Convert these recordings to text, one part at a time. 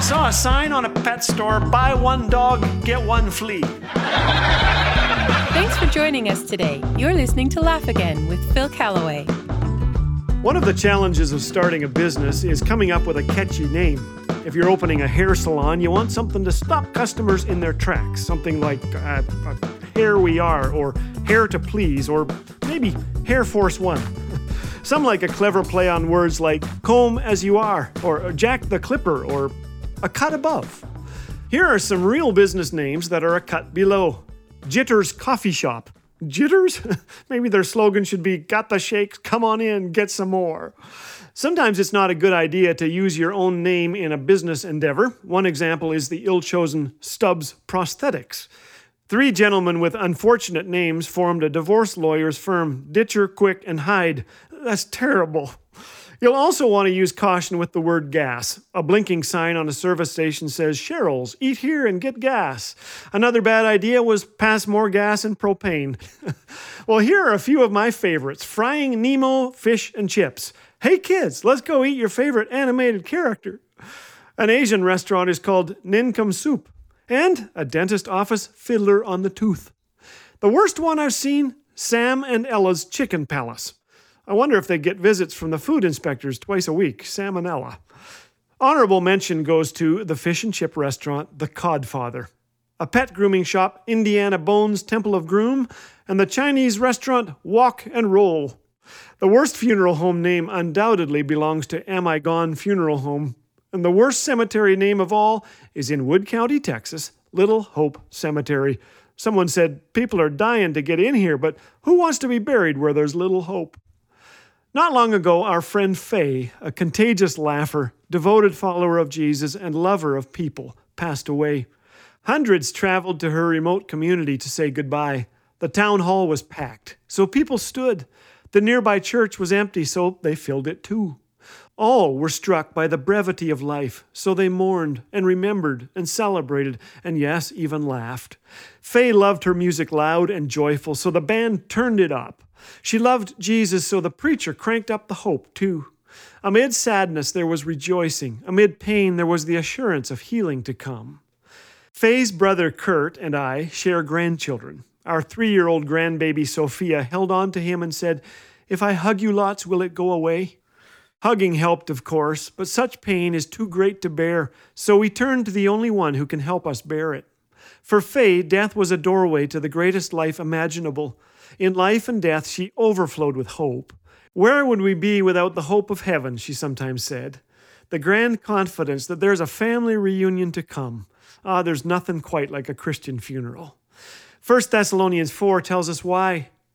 I saw a sign on a pet store buy one dog, get one flea. Thanks for joining us today. You're listening to Laugh Again with Phil Callaway. One of the challenges of starting a business is coming up with a catchy name. If you're opening a hair salon, you want something to stop customers in their tracks. Something like uh, uh, Hair We Are, or Hair to Please, or maybe Hair Force One. Some like a clever play on words like comb as you are, or Jack the Clipper, or a cut above. Here are some real business names that are a cut below Jitters Coffee Shop. Jitters? Maybe their slogan should be Got the shakes, come on in, get some more. Sometimes it's not a good idea to use your own name in a business endeavor. One example is the ill chosen Stubbs Prosthetics. Three gentlemen with unfortunate names formed a divorce lawyer's firm, Ditcher, Quick, and Hyde. That's terrible. You'll also want to use caution with the word gas. A blinking sign on a service station says, Cheryl's, eat here and get gas. Another bad idea was pass more gas and propane. well, here are a few of my favorites frying Nemo fish and chips. Hey kids, let's go eat your favorite animated character. An Asian restaurant is called Ninkum Soup. And a dentist office, Fiddler on the Tooth. The worst one I've seen, Sam and Ella's Chicken Palace. I wonder if they get visits from the food inspectors twice a week. Salmonella. Honorable mention goes to the fish and chip restaurant, The Codfather, a pet grooming shop, Indiana Bones Temple of Groom, and the Chinese restaurant, Walk and Roll. The worst funeral home name undoubtedly belongs to Am I Gone Funeral Home, and the worst cemetery name of all is in Wood County, Texas, Little Hope Cemetery. Someone said, People are dying to get in here, but who wants to be buried where there's little hope? Not long ago, our friend Faye, a contagious laugher, devoted follower of Jesus, and lover of people, passed away. Hundreds traveled to her remote community to say goodbye. The town hall was packed, so people stood. The nearby church was empty, so they filled it too. All were struck by the brevity of life, so they mourned and remembered and celebrated, and yes, even laughed. Faye loved her music loud and joyful, so the band turned it up. She loved Jesus, so the preacher cranked up the hope too. Amid sadness, there was rejoicing. Amid pain, there was the assurance of healing to come. Faye's brother Kurt and I share grandchildren. Our three year old grandbaby Sophia held on to him and said, If I hug you lots, will it go away? Hugging helped, of course, but such pain is too great to bear, so we turned to the only one who can help us bear it. For Faye, death was a doorway to the greatest life imaginable. In life and death, she overflowed with hope. Where would we be without the hope of heaven, she sometimes said. The grand confidence that there's a family reunion to come. Ah, there's nothing quite like a Christian funeral. 1 Thessalonians 4 tells us why.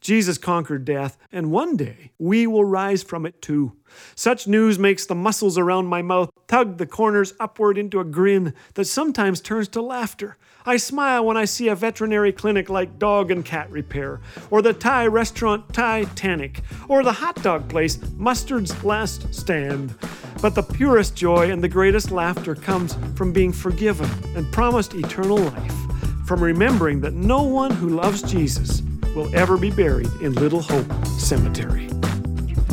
Jesus conquered death, and one day we will rise from it too. Such news makes the muscles around my mouth tug the corners upward into a grin that sometimes turns to laughter. I smile when I see a veterinary clinic like Dog and Cat Repair, or the Thai restaurant Titanic, or the hot dog place Mustard's Last Stand. But the purest joy and the greatest laughter comes from being forgiven and promised eternal life, from remembering that no one who loves Jesus will ever be buried in Little Hope Cemetery.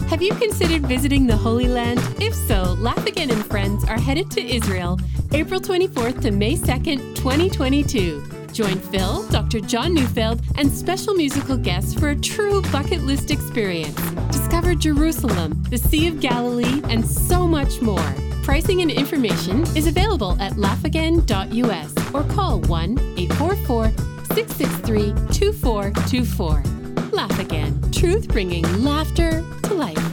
Have you considered visiting the Holy Land? If so, Laugh Again and Friends are headed to Israel April 24th to May 2nd, 2022. Join Phil, Dr. John Neufeld, and special musical guests for a true bucket list experience. Discover Jerusalem, the Sea of Galilee, and so much more. Pricing and information is available at laughagain.us or call 1 844 663 2424. Laugh Again, truth bringing laughter to life.